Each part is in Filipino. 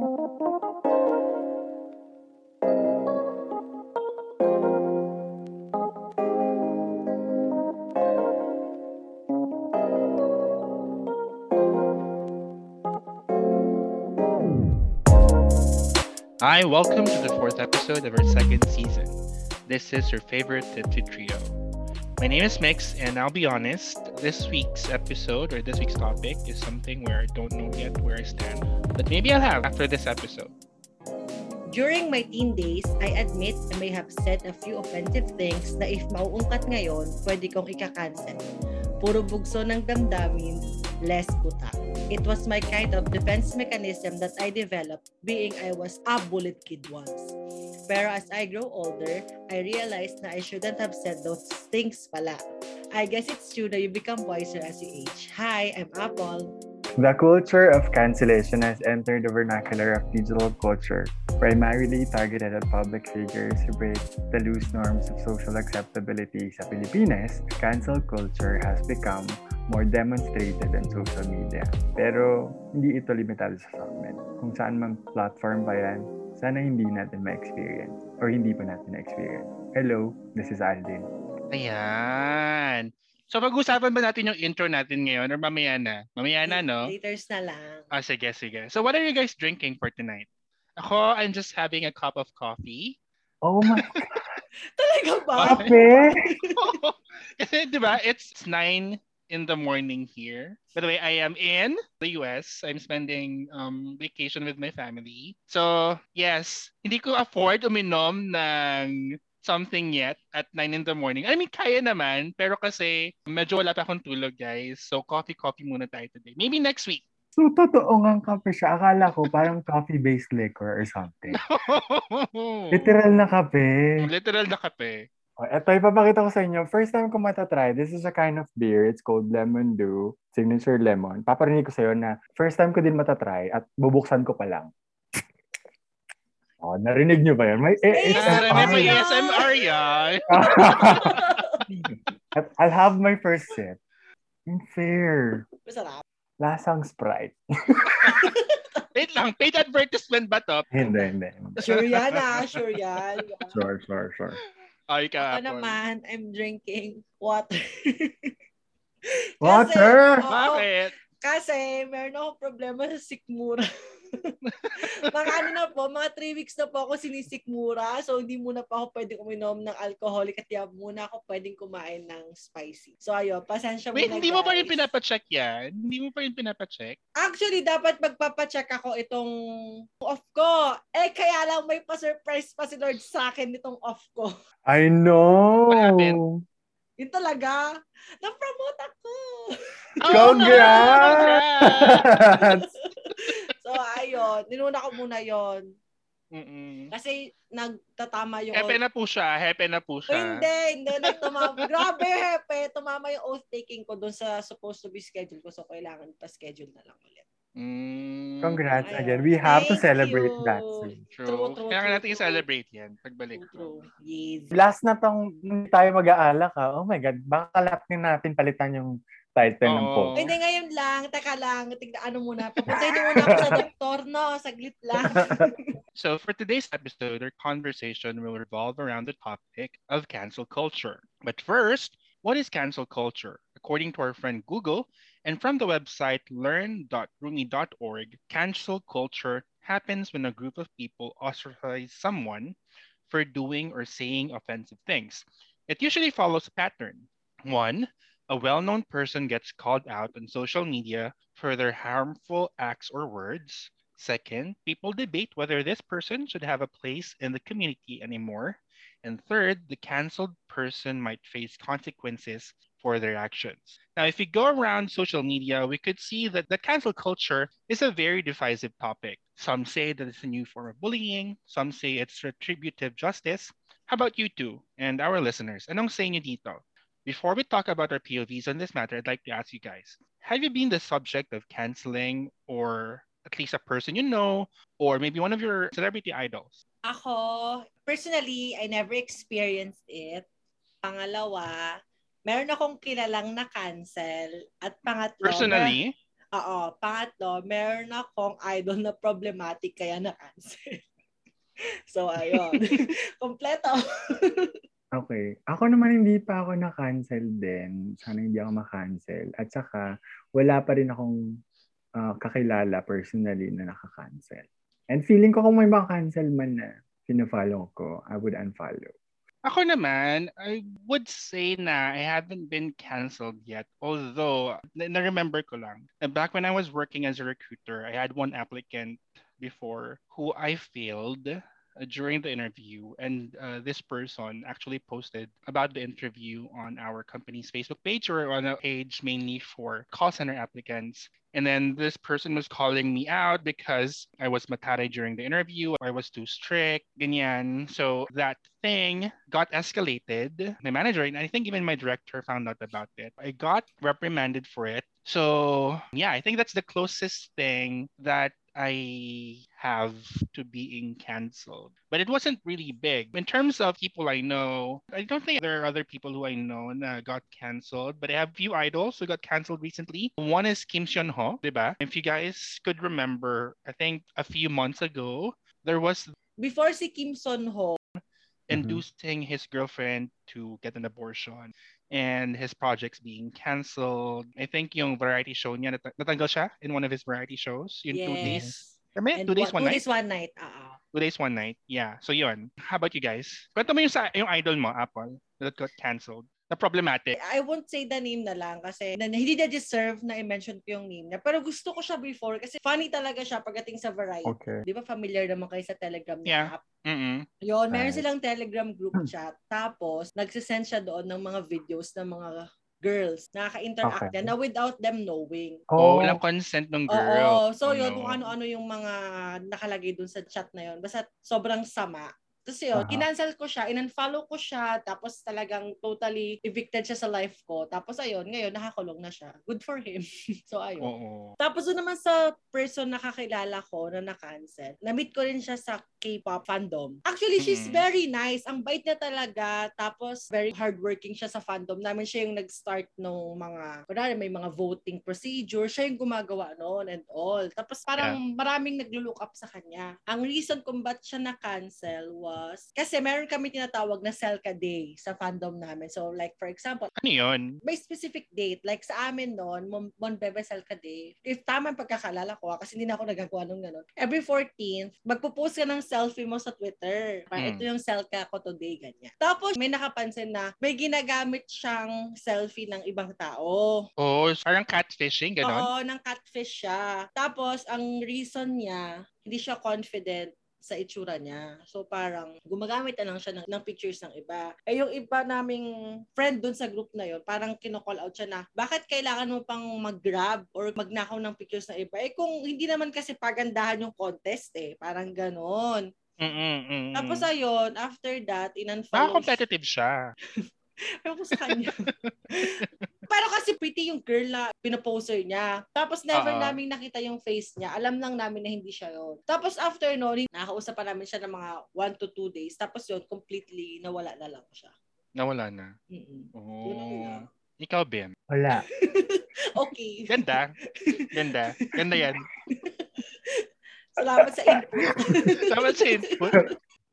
Hi, welcome to the fourth episode of our second season. This is your favorite Tipsy Trio. My name is Mix, and I'll be honest, this week's episode or this week's topic is something where I don't know yet where I stand. But maybe I'll have after this episode. During my teen days, I admit I may have said a few offensive things na if mauungkat ngayon, pwede kong ika-cancel. Puro bugso ng damdamin, less buta. It was my kind of defense mechanism that I developed being I was a bullet kid once. Pero as I grow older, I realized na I shouldn't have said those things pala. I guess it's true that you become wiser as you age. Hi, I'm Apple. The culture of cancellation has entered the vernacular of digital culture, primarily targeted at public figures who break the loose norms of social acceptability sa Pilipinas. Cancel culture has become more demonstrated on social media. Pero hindi ito limitado sa Frogman. Kung saan mang platform pa yan, sana hindi natin ma-experience or hindi pa natin na-experience. Hello, this is Aldin. Ayan. So pag-usapan ba natin yung intro natin ngayon or mamaya na? Mamaya na, no? Laters na lang. Ah, sige, sige. So what are you guys drinking for tonight? Ako, I'm just having a cup of coffee. Oh my Talaga ba? Kape! Kasi, di ba, it's 9 in the morning here. By the way, I am in the US. I'm spending um, vacation with my family. So, yes, hindi ko afford uminom ng something yet at 9 in the morning. I mean, kaya naman, pero kasi medyo wala pa akong tulog, guys. So, coffee-coffee muna tayo today. Maybe next week. So, totoo nga kape siya. Akala ko parang coffee-based liquor or something. Literal na kape. Literal na kape. Oh, ito, ipapakita ko sa inyo. First time ko matatry. This is a kind of beer. It's called Lemon Dew. Signature Lemon. Paparinig ko sa'yo na first time ko din matatry at bubuksan ko pa lang. Oh, narinig nyo ba yan? May may ASMR. may ASMR yan. I'll have my first sip. Unfair. Masarap. Lasang Sprite. Wait lang, paid advertisement ba to? hindi, hindi. Sure yan ah, sure yan. Sure, sure, sure. Ay ka. Ako naman, I'm drinking water. Water? Kasi, oo, Bakit? kasi meron akong problema sa sikmura. mga ano na po, mga 3 weeks na po ako sinisikmura. So, hindi muna pa ako pwedeng uminom ng alcoholic at kaya muna ako pwedeng kumain ng spicy. So, ayun, pasensya Wait, muna hindi mo pa rin guys. pinapacheck yan? Hindi mo pa rin pinapacheck? Actually, dapat magpapacheck ako itong off ko. Eh, kaya lang may pa-surprise pa si Lord sa akin nitong off ko. I know. What happened? Yun talaga. Na-promote ako. Oh, no! Congrats! so, ayun. Ninuna ko muna yon Mm-mm. Kasi nagtatama yung... Hepe na po siya. Hepe na po Oh, siya. hindi, hindi. Nagtumama. Grabe, hepe. Tumama yung oath taking ko dun sa supposed to be schedule ko. So, kailangan pa-schedule na lang ulit. Mm, Congrats Ayun. again. We have to Thank celebrate you. that soon. True. True, true, Kailangan natin i-celebrate yan pagbalik True, true. Yes. Last na tong hindi tayo mag-aalak ha. Oh my God, baka kalapin natin palitan yung title ng Oo. post. Hindi, ngayon lang. Teka lang. Tignan ano muna. Papuntahin niyo muna ako sa doktor, no? Saglit lang. So for today's episode, our conversation will revolve around the topic of cancel culture. But first, what is cancel culture? According to our friend Google, and from the website learn.rumi.org, cancel culture happens when a group of people ostracize someone for doing or saying offensive things. It usually follows a pattern. One, a well known person gets called out on social media for their harmful acts or words. Second, people debate whether this person should have a place in the community anymore. And third, the canceled person might face consequences for their actions. Now, if we go around social media, we could see that the cancel culture is a very divisive topic. Some say that it's a new form of bullying, some say it's retributive justice. How about you two and our listeners? Anong say niyo dito? Before we talk about our POVs on this matter, I'd like to ask you guys have you been the subject of canceling or at least a person you know or maybe one of your celebrity idols? Ako, personally, I never experienced it. Pangalawa, meron akong kilalang na cancel. At pangatlo, Personally? Oo, pangatlo, meron akong idol na problematic kaya na-cancel. so, ayun. Kompleto. Okay. Ako naman hindi pa ako na-cancel din. Sana hindi ako ma-cancel. At saka, wala pa rin akong uh, kakilala personally na naka-cancel. And feeling ko kung may maka-cancel man na pinafollow ko, I would unfollow. Ako naman, I would say na I haven't been canceled yet. Although, na-remember ko lang, back when I was working as a recruiter, I had one applicant before who I failed during the interview and uh, this person actually posted about the interview on our company's facebook page or on a page mainly for call center applicants and then this person was calling me out because I was matare during the interview. I was too strict, ganyan. So that thing got escalated. My manager and I think even my director found out about it. I got reprimanded for it. So yeah, I think that's the closest thing that I have to being canceled. But it wasn't really big. In terms of people I know, I don't think there are other people who I know that got canceled, but I have a few idols who got canceled recently. One is Kim Seon Ho, diba? If you guys could remember, I think a few months ago, there was before si Kim Son Ho inducing mm-hmm. his girlfriend to get an abortion and his projects being canceled. I think yung variety show niya, nat- natanggal siya in one of his variety shows. Yung yes. two days. Kami, two days, one, two night? days, one night. Uh-uh. Two days, one night. Yeah. So yun. How about you guys? Kwento mo yung, sa, yung idol mo, Apple, that got canceled. Na problematic. I won't say the name na lang kasi na, hindi na deserve na i-mention ko yung name niya. Pero gusto ko siya before kasi funny talaga siya pagdating sa variety. Okay. Di ba familiar naman kayo sa Telegram yeah. app? Mm-hmm. Yun, meron silang Telegram group chat. Tapos, nagsisend siya doon ng mga videos ng mga girls. Nakaka-interact okay. na without them knowing. Oh, oh walang consent ng girl. Oo. So, oh, yun, no. kung ano-ano yung mga nakalagay dun sa chat na yun. Basta sobrang sama. Tapos yun, uh-huh. kinancel ko siya, in-unfollow ko siya, tapos talagang totally evicted siya sa life ko. Tapos ayun, ngayon nakakulong na siya. Good for him. so ayun. Oo. Tapos doon naman sa person na kakilala ko na na-cancel, na-meet ko rin siya sa K-pop fandom. Actually, she's mm-hmm. very nice. Ang bait niya talaga. Tapos very hardworking siya sa fandom namin. Siya yung nag-start nung mga, kunwari may mga voting procedure. Siya yung gumagawa noon and all. Tapos parang yeah. maraming naglo-look up sa kanya. Ang reason kung ba't siya na-cancel was kasi meron kami tinatawag na Selka Day sa fandom namin. So like for example, ano yun? May specific date. Like sa amin noon, Mon, Mon Bebe Selka Day. If tama ang pagkakalala ko, kasi hindi na ako nagagawa nung ganun. Every 14th, magpo-post ka ng selfie mo sa Twitter. Parang hmm. ito yung Selka ko today, ganyan. Tapos may nakapansin na may ginagamit siyang selfie ng ibang tao. Oh, parang catfishing, gano'n? Oo, ng catfish siya. Tapos ang reason niya, hindi siya confident sa itsura niya. So parang gumagamit na lang siya ng, ng pictures ng iba. Eh yung iba naming friend dun sa group na yon parang kino-call out siya na, bakit kailangan mo pang mag-grab or magnakaw ng pictures ng iba? Eh kung hindi naman kasi pagandahan yung contest eh. Parang ganon. Mm-mm, Tapos ayun, after that, in-unfollow. Competitive siya. Ewan ko sa kanya. Pero kasi pretty yung girl na pinoposer niya. Tapos never uh-huh. namin nakita yung face niya. Alam lang namin na hindi siya yon. Tapos after noon, nakausap pa namin siya ng mga 1 to 2 days. Tapos yun, completely nawala na lang siya. Nawala na? Mm-mm. Oh. Ikaw, Ben? Wala. okay. Ganda. Ganda. Ganda yan. Salamat sa input. Salamat sa input.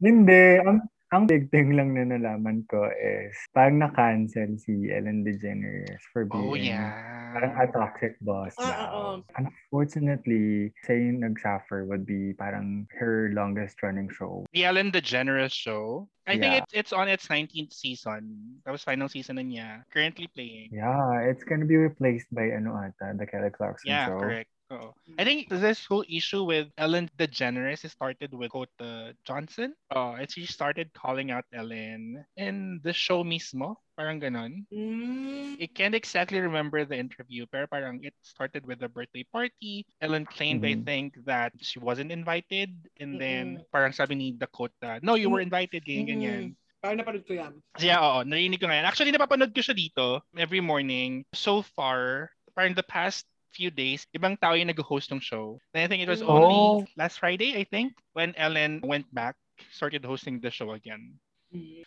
Hindi. Ang ang big thing lang na nalaman ko is parang na-cancel si Ellen DeGeneres for oh, being oh, yeah. parang a toxic boss uh, Uh, Unfortunately, saying nag-suffer would be parang her longest running show. The Ellen DeGeneres show? I yeah. think it's it's on its 19th season. That was final season na niya. Currently playing. Yeah, it's gonna be replaced by ano ata, the Kelly Clarkson yeah, show. Yeah, correct. Oh. I think this whole issue with Ellen DeGeneres started with Kota Johnson. Uh, and she started calling out Ellen in the show mismo. Parang ganon. Mm. I can't exactly remember the interview, pero parang it started with a birthday party. Ellen claimed, mm-hmm. I think, that she wasn't invited. And mm-hmm. then, parang sabi ni Dakota, no, you were invited, ganyan, mm-hmm. ganyan. Parang napanood ko yan. Yeah, oo. Narinig ko ngayon. Actually, napapanood ko siya dito every morning. So far, parang the past few days, ibang tao yung nag-host ng show. And I think it was oh. only last Friday, I think, when Ellen went back, started hosting the show again.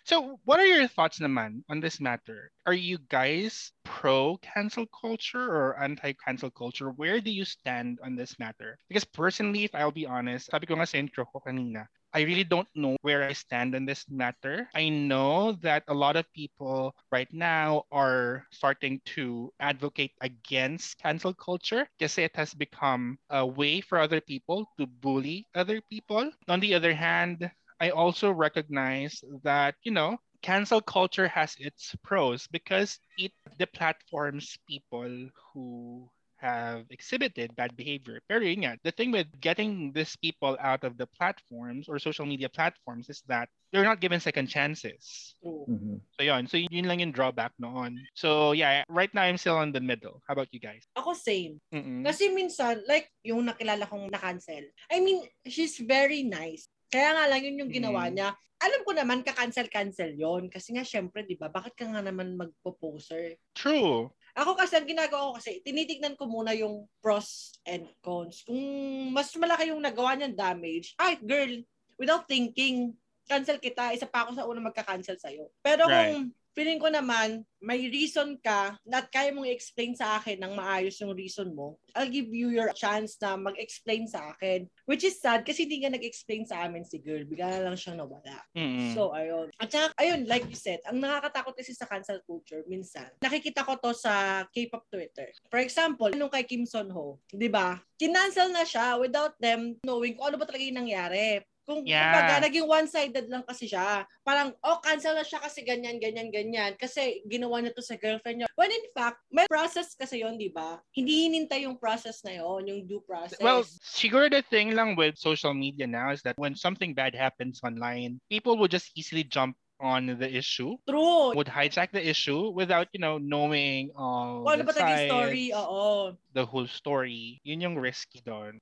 So, what are your thoughts naman on this matter? Are you guys pro cancel culture or anti cancel culture? Where do you stand on this matter? Because personally, if I'll be honest, sabi ko nga sa intro ko kanina, I really don't know where I stand on this matter. I know that a lot of people right now are starting to advocate against cancel culture because it has become a way for other people to bully other people. On the other hand, I also recognize that, you know, cancel culture has its pros because it deplatforms people who have exhibited bad behavior. Pero yun nga, the thing with getting these people out of the platforms or social media platforms is that they're not given second chances. True. Mhm. So yun, so yun lang yung drawback noon. So yeah, right now I'm still in the middle. How about you guys? Ako same. Mm-mm. Kasi minsan, like, yung nakilala kong na-cancel, I mean, she's very nice. Kaya nga lang yun yung ginawa Mm. niya. Alam ko naman, ka-cancel-cancel yon Kasi nga, syempre, di ba, bakit ka nga naman magpo-poser? True. Ako kasi, ang ginagawa ko kasi, tinitignan ko muna yung pros and cons. Kung mas malaki yung nagawa niyang damage, ay, girl, without thinking, cancel kita, isa pa ako sa una magka-cancel sa'yo. Pero Right. kung feeling ko naman, may reason ka na at kaya mong i-explain sa akin ng maayos yung reason mo, I'll give you your chance na mag-explain sa akin. Which is sad kasi hindi nga nag-explain sa amin si girl. Bigla na lang siyang nawala. Mm-mm. So, ayun. At saka, ayun, like you said, ang nakakatakot kasi sa cancel culture, minsan, nakikita ko to sa K-pop Twitter. For example, nung kay Kim Son Ho, di ba? Kinancel na siya without them knowing kung ano ba talaga yung nangyari. Kung Yeah. kumbaga, naging one-sided lang kasi siya. Parang, oh, cancel na siya kasi ganyan, ganyan, ganyan. Kasi ginawa niya to sa girlfriend niya. When in fact, may process kasi yon di ba? Hindi hinintay yung process na yon yung due process. Well, siguro the thing lang with social media now is that when something bad happens online, people will just easily jump on the issue, true. would hijack the issue without, you know, knowing all Kung ano the sides, story? Oo. the whole story. Yun yung risky doon.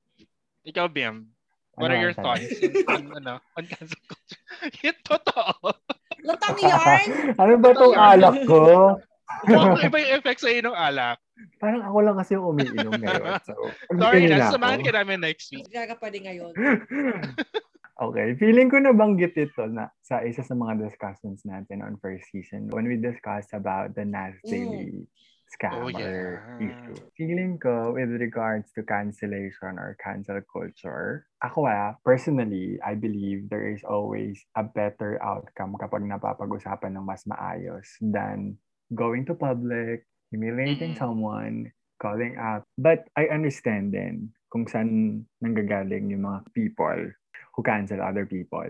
Ikaw, Bim, what Ano are your ang thoughts on, ano, on cancel culture? Yung totoo. Latang yarn! ano ba tong alak ko? Kung iba yung effects sa ng alak. Parang ako lang kasi yung umiinom ngayon. So, Sorry na, nila samahan ka namin next week. Gaga pa din ngayon. okay, feeling ko nabanggit ito na sa isa sa mga discussions natin on first season when we discussed about the Nas Mm. Daily scam Oh, yeah. issue. Feeling ko with regards to cancellation or cancel culture, ako ah, personally, I believe there is always a better outcome kapag napapag-usapan ng mas maayos than going to public, humiliating Mm. someone, calling out. But I understand then kung saan nanggagaling yung mga people who cancel other people.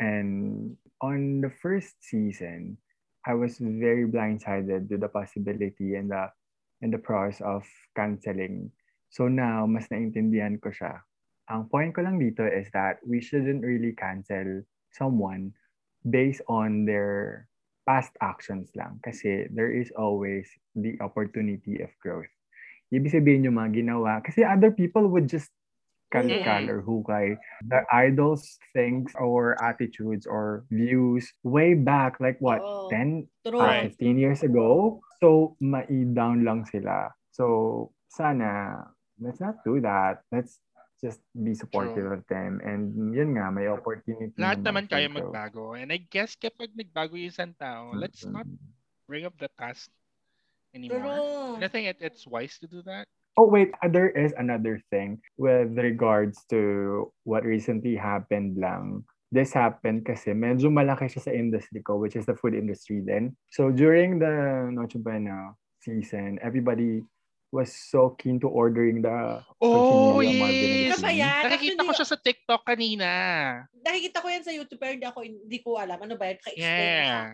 And on the first season, I was very blindsided to the possibility and the and the pros of canceling. So now, mas naintindihan ko siya. Ang point ko lang dito is that we shouldn't really cancel someone based on their past actions lang. Kasi there is always the opportunity of growth. Ibig sabihin yung mga ginawa. Kasi other people would just kalikal or hukay. The idols things or attitudes or views way back, like what, Oo. 10, True. uh, 15 years ago? So, mai-down lang sila. So, sana, let's not do that. Let's just be supportive of them. And yun nga, may opportunity. Lahat naman kaya mag magbago. And I guess kapag nagbago yung isang tao, let's not bring up the past anymore. True. I think it, it's wise to do that. Oh, wait. uh, There is another thing with regards to what recently happened lang. This happened kasi medyo malaki siya sa industry ko, which is the food industry then. So during the Noche Buena season, everybody was so keen to ordering the Oh, yes! Ano ba yan? Nakikita ko Actually, siya sa TikTok kanina. Nakikita ko yan sa YouTube pero hindi ako hindi ko alam ano ba yan. Ka-explain Yeah.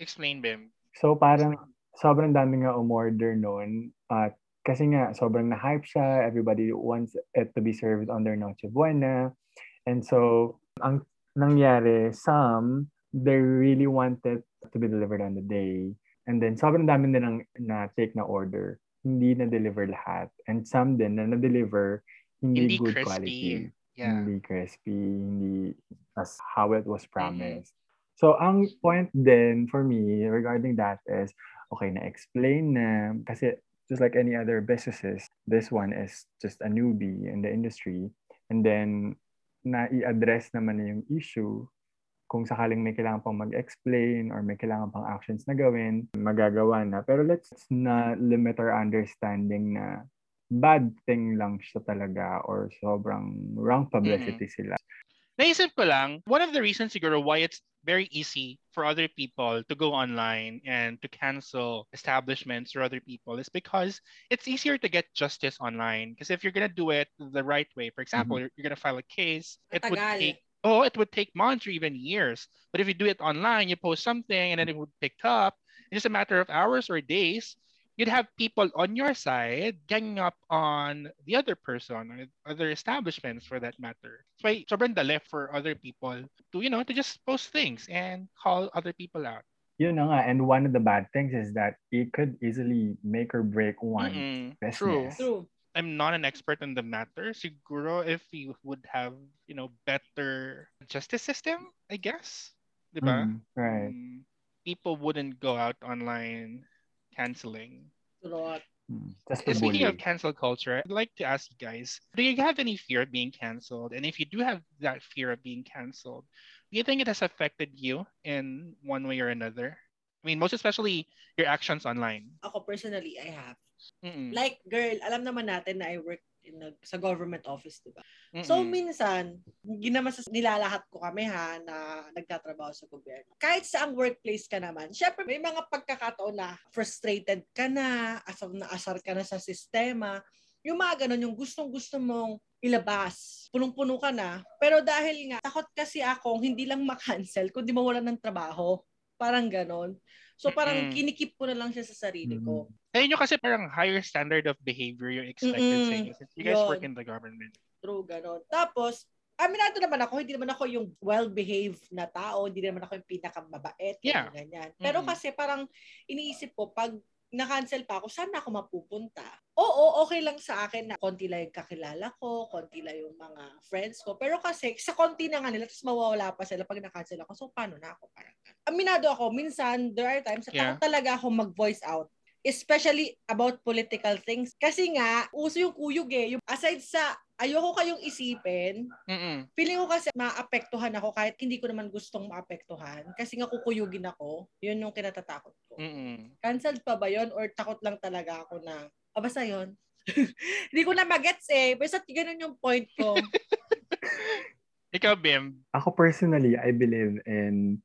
Explain, Bim. So parang sobrang dami nga umorder noon at kasi nga sobrang na-hype siya, everybody wants it to be served on their Noche Buena. And so ang nangyari, some they really wanted to be delivered on the day. And then sobrang dami nilang na take na order. Hindi na-deliver lahat. And some din na na-deliver hindi, Hindi good crispy. quality. Yeah. Hindi crispy, hindi as how it was promised. So, ang point then for me regarding that is, okay, na-explain na, kasi just like any other businesses, this one is just a newbie in the industry. And then, na-i-address naman na yung issue. kung sakaling may kailangan pang mag-explain or may kailangan pang actions na gawin, magagawa na. Pero let's not limit our understanding na bad thing lang siya talaga or sobrang wrong publicity mm-hmm. sila. Naisip ko lang, one of the reasons siguro why it's very easy for other people to go online and to cancel establishments or other people is because it's easier to get justice online. Because if you're gonna do it the right way, for example, mm-hmm. you're, gonna file a case, it Tagal. would take oh, it would take months or even years. But if you do it online, you post something and then it would pick up. It's just a matter of hours or days you'd have people on your side ganging up on the other person or other establishments for that matter. So why sobrang dali for other people to, you know, to just post things and call other people out. You know, and one of the bad things is that it could easily make or break one mm-hmm. business. True. True. I'm not an expert in the matter. Siguro if we would have, you know, better justice system, I guess. Diba? Mm, right. Um, people wouldn't go out online canceling. Right. Hmm. Speaking of cancel culture, I'd like to ask you guys, do you have any fear of being canceled? And if you do have that fear of being canceled, do you think it has affected you in one way or another? I mean, most especially your actions online. Ako personally, I have. Mm-mm. Like, girl, alam naman natin na I work in, sa government office, di ba? So, minsan, sa nilalahat ko kami ha, na nagtatrabaho sa gobyerno. Kahit sa ang workplace ka naman, syempre may mga pagkakataon na frustrated ka na, asar na asar ka na sa sistema. Yung mga ganun, yung gustong-gusto mong ilabas. Punong-puno ka na. Pero dahil nga, takot kasi akong hindi lang makancel, kundi mawalan ng trabaho. Parang ganon. So parang mm-hmm. kinikip ko na lang siya sa sarili ko. Sa inyo kasi parang higher standard of behavior yung expected mm-hmm. sa inyo. Since you guys Yun. work in the government. True, gano'n. Tapos, aminado naman ako, hindi naman ako yung well-behaved na tao, hindi naman ako yung pinakamabait, yeah. ganyan. Pero mm-hmm. kasi parang iniisip ko, pag na-cancel pa ako, saan ako mapupunta? Oo, okay lang sa akin na konti lang yung kakilala ko, konti lang yung mga friends ko. Pero kasi, sa konti na nga nila, tapos mawawala pa sila pag na-cancel ako. So, paano na ako? Parang, aminado ako, minsan, there are times yeah. takot talaga ako mag-voice out especially about political things. Kasi nga, uso yung kuyog eh. Yung, aside sa ayoko kayong isipin, Mm-mm. feeling ko kasi maapektuhan ako kahit hindi ko naman gustong maapektuhan. Kasi nga kukuyugin ako. Yun yung kinatatakot ko. Mm-mm. Cancelled pa ba yon or takot lang talaga ako na, ah, basta yun. hindi ko na magets eh. Basta ganun yung point ko. Ikaw, Bim? Ako personally, I believe in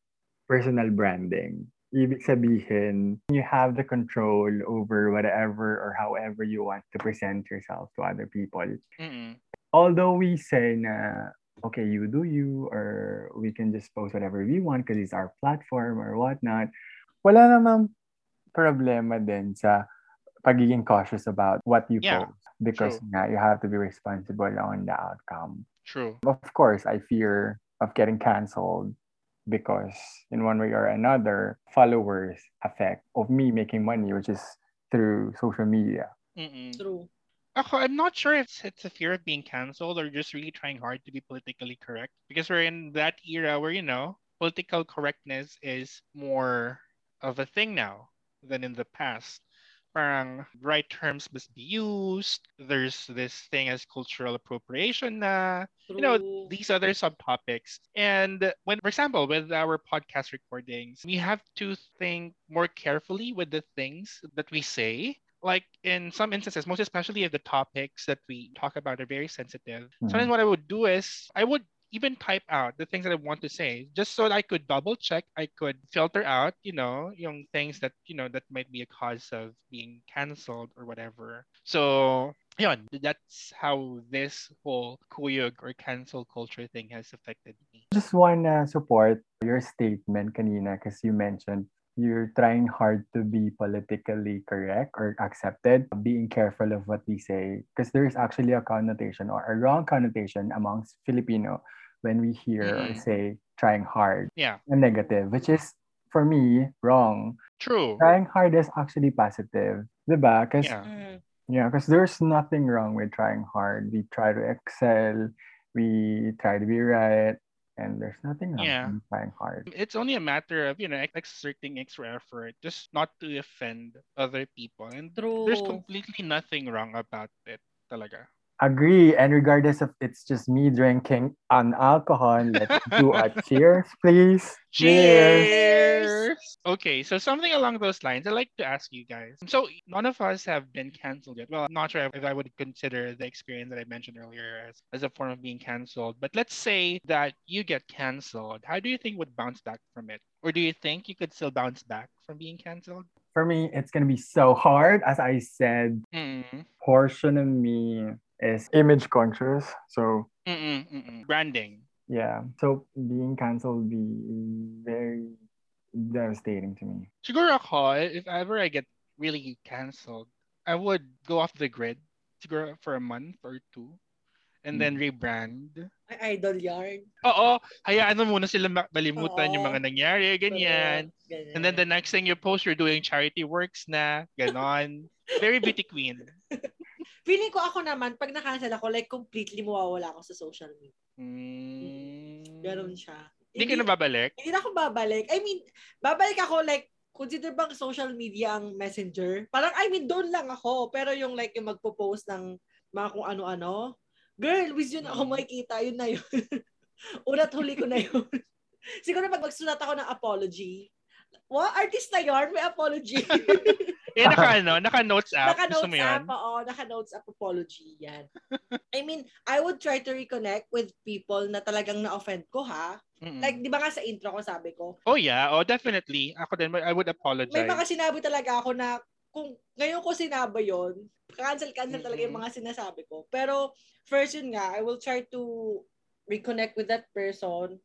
personal branding. Ibig sabihin, you have the control over whatever or however you want to present yourself to other people. Mm-mm. Although we say na, okay, you do you, or we can just post whatever we want because it's our platform or whatnot, wala namang problema din sa pagiging cautious about what you yeah, post because nga, you have to be responsible on the outcome. True. Of course, I fear of getting canceled because in one way or another, followers affect of me making money, which is through social media. Mm-mm. True. Ako, I'm not sure if it's a fear of being canceled or just really trying hard to be politically correct because we're in that era where, you know, political correctness is more of a thing now than in the past parang right terms must be used. There's this thing as cultural appropriation na, True. you know, these other subtopics. And when, for example, with our podcast recordings, we have to think more carefully with the things that we say. Like in some instances, most especially if the topics that we talk about are very sensitive, mm-hmm. sometimes what I would do is I would even type out the things that I want to say just so that I could double check, I could filter out, you know, yung things that, you know, that might be a cause of being canceled or whatever. So, yeah, that's how this whole kuyog or cancel culture thing has affected me. Just want to support your statement kanina because you mentioned you're trying hard to be politically correct or accepted, being careful of what we say, because there's actually a connotation or a wrong connotation amongst Filipino when we hear mm-hmm. or say trying hard yeah and negative which is for me wrong true trying hard is actually positive diba? because yeah mm-hmm. yeah because there's nothing wrong with trying hard we try to excel we try to be right and there's nothing wrong yeah. trying hard. It's only a matter of, you know, exerting extra effort just not to offend other people. And True. there's completely nothing wrong about it talaga. Agree. And regardless of it's just me drinking an alcohol, let's do a cheers, please. Cheers! cheers. Okay, so something along those lines, I'd like to ask you guys. So none of us have been canceled yet. Well, I'm not sure if I would consider the experience that I mentioned earlier as, as a form of being canceled. But let's say that you get canceled. How do you think would bounce back from it? Or do you think you could still bounce back from being canceled? For me, it's gonna be so hard. As I said, Mm-mm. portion of me is image conscious. So Mm-mm, mm-mm. Branding. yeah. So being canceled be very devastating to me. Siguro ako, eh, if ever I get really canceled, I would go off the grid siguro for a month or two and then mm. rebrand. Ay, idol yarn. Oo, hayaan mo muna sila ma- malimutan yung mga nangyari, ganyan. Ganyan. And then the next thing you post, you're doing charity works na, ganon. Very beauty queen. Feeling ko ako naman, pag na-cancel ako, like completely mawawala ako sa social media. Mm. Ganon siya. Hindi ka na babalik? Hindi na ako babalik. I mean, babalik ako like, consider bang social media ang messenger? Parang, I mean, doon lang ako. Pero yung like, yung magpo-post ng mga kung ano-ano, girl, with yun ako Mm. makikita, yun na yun. Una't huli ko na yun. Siguro pag magsulat ako ng apology, What? Artist na yarn? May apology. Eh, naka ano, naka notes app. Naka-notes app, oo. Naka-notes app apology yan. I mean, I would try to reconnect with people na talagang na-offend ko, ha? Mm-mm. Like, di ba nga sa intro ko sabi ko, oh yeah, oh definitely. Ako din, I would apologize. may mga sinabi talaga ako na kung ngayon ko sinabi yon cancel-cancel talaga yung mga sinasabi ko. Pero, first yun nga, I will try to reconnect with that person.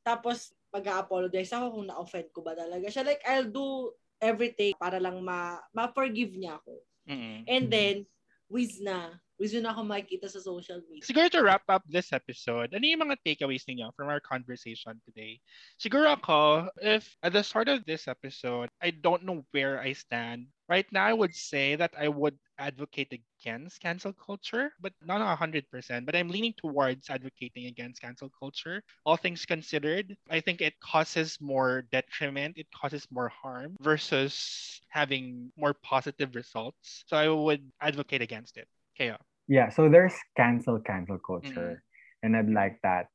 Tapos, mag-apologize ako kung na-offend ko ba talaga siya. Like, I'll do everything para lang ma- ma-forgive niya ako. Mm-mm. And then, whiz na. Whiz na ako makikita sa social media. Siguro to wrap up this episode, ano yung mga takeaways ninyo from our conversation today? Siguro ako, if at the start of this episode, I don't know where I stand. Right now, I would say that I would advocate against cancel culture, but not a 100%. But I'm leaning towards advocating against cancel culture. All things considered, I think it causes more detriment, it causes more harm versus having more positive results. So I would advocate against it. Kaya. Yeah, so there's cancel cancel culture. Mm-hmm. And I'd like that.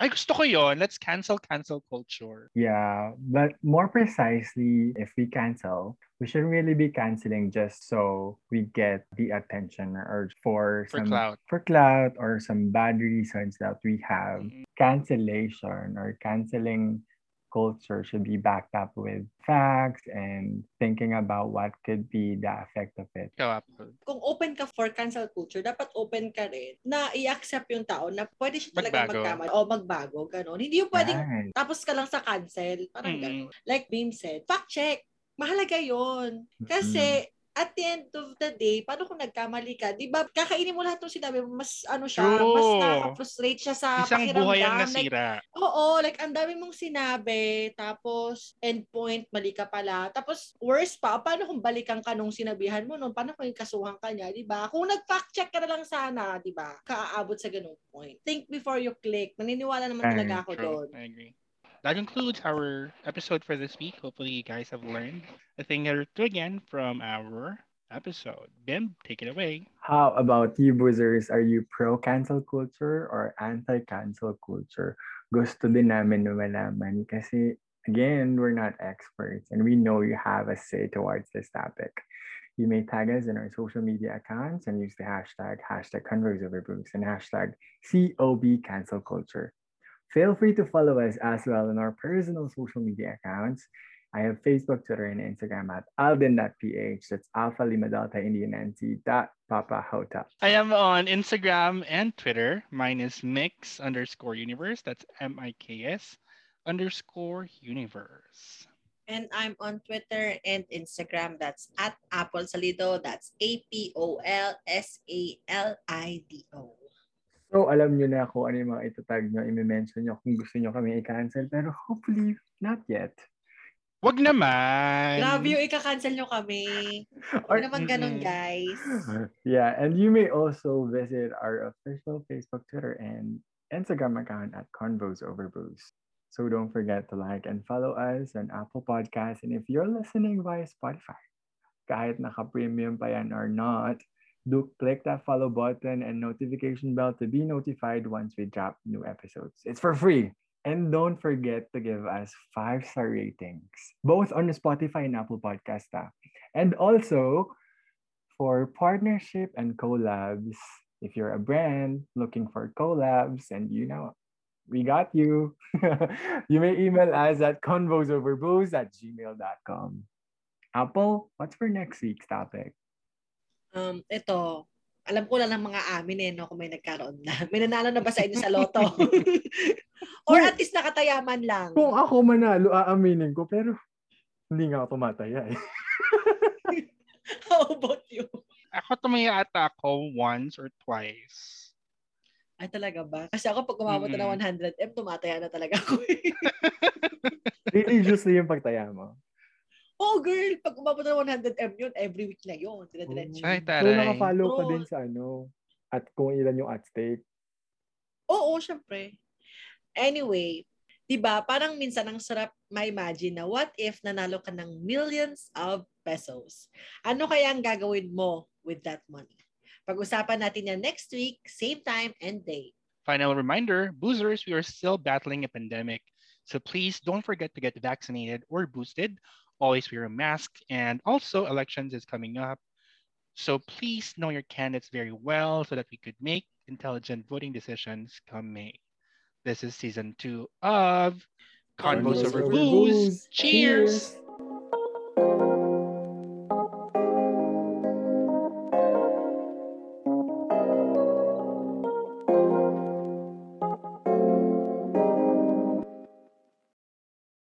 Ay, gusto ko yon. Let's cancel cancel culture. Yeah, but more precisely, if we cancel, we shouldn't really be canceling just so we get the attention or for, For some clout. for clout or some bad reasons that we have. Mhm. Cancellation or canceling culture should be backed up with facts and thinking about what could be the effect of it. Apple. Kung open ka for cancel culture, dapat open ka rin na i-accept yung tao na pwede siya talaga Magbago. magkamali o magbago, gano'n. Hindi yung pwedeng Right. tapos ka lang sa cancel. Parang Mm-mm. gano'n. Like Beam said, fact check. Mahalaga yon Kasi at the end of the day, paano kung nagkamali ka? Di ba, kakainin mo lahat ng sinabi mo, mas ano siya, True. mas nakaka-frustrate siya sa Isang buhay ang pakiramdam. Like, nasira. Oo, like ang dami mong sinabi, tapos endpoint, mali ka pala. Tapos worst pa, paano kung balikan ka nung sinabihan mo nun? Paano kung kasuhan ka niya, di ba? Kung nag-fact check ka na lang sana, di ba? Kaaabot sa ganung point. Think before you click. Naniniwala naman talaga ako True. doon. I agree. That concludes our episode for this week. Hopefully, you guys have learned a thing or two again from our episode. Bim, take it away. How about you, boozers? Are you pro-cancel culture or anti-cancel culture? Gusto din namin na malaman kasi, again, we're not experts and we know you have a say towards this topic. You may tag us in our social media accounts and use the hashtag, hashtag ConversOverBooks and hashtag COB Cancel Culture. Feel free to follow us as well on our personal social media accounts. I have Facebook, Twitter, and Instagram at alvin.ph. That's Alpha Lima Delta Indian NC dot Papa Hotel. I am on Instagram and Twitter. Mine is mix underscore universe. That's M I K S underscore universe. And I'm on Twitter and Instagram. That's at Apple Salido. That's A-P-O-L-S-A-L-I-D-O. So, alam nyo na kung ano yung mga itatag nyo, i-mention nyo kung gusto nyo kami i-cancel. Pero hopefully, not yet. Wag naman. Grabe yung ika-cancel nyo kami. Or- Huwag naman ganun, guys. yeah, and you may also visit our official Facebook, Twitter, and Instagram account at Convos Over Booze. So don't forget to like and follow us on Apple Podcasts. And if you're listening via Spotify, kahit naka-premium pa yan or not, Do click that follow button and notification bell to be notified once we drop new episodes. It's for free. And don't forget to give us five star ratings, both on the Spotify and Apple Podcast. ah. And also for partnership and collabs. If you're a brand looking for collabs and you know, we got you. you may email us at convosoverbooze at gmail.com. Apple, what's for next week's topic? Um, ito, alam ko lang ng mga amin eh, no, kung may nagkaroon na. May nanalo na ba sa inyo sa loto? Or at least nakatayaman lang. Kung ako manalo, aaminin ko, pero hindi nga ako tumataya eh. How about you? Ako tumaya ata ako once or twice. Ay, talaga ba? Kasi ako pag umabot na Mm-mm. ng 100M, tumataya na talaga ako eh. Religiously yung pagtaya mo. Oh, girl, pag umabot na ng 100M yun, every week na yun. Dire-diretso. Ay, So, taray. nakafollow ka din sa ano, at kung ilan yung at stake. Oo, syempre. Anyway, 'di ba? Parang minsan ang sarap ma-imagine na what if nanalo ka ng millions of pesos? Ano kaya ang gagawin mo with that money? Pag-usapan natin yan next week, same time and day. Final reminder, boozers, we are still battling a pandemic. So please don't forget to get vaccinated or boosted. Always wear a mask. And also, elections is coming up. So please know your candidates very well so that we could make intelligent voting decisions come May. This is season two of Convos Convos Over Over Booze. Booze. Cheers! Cheers!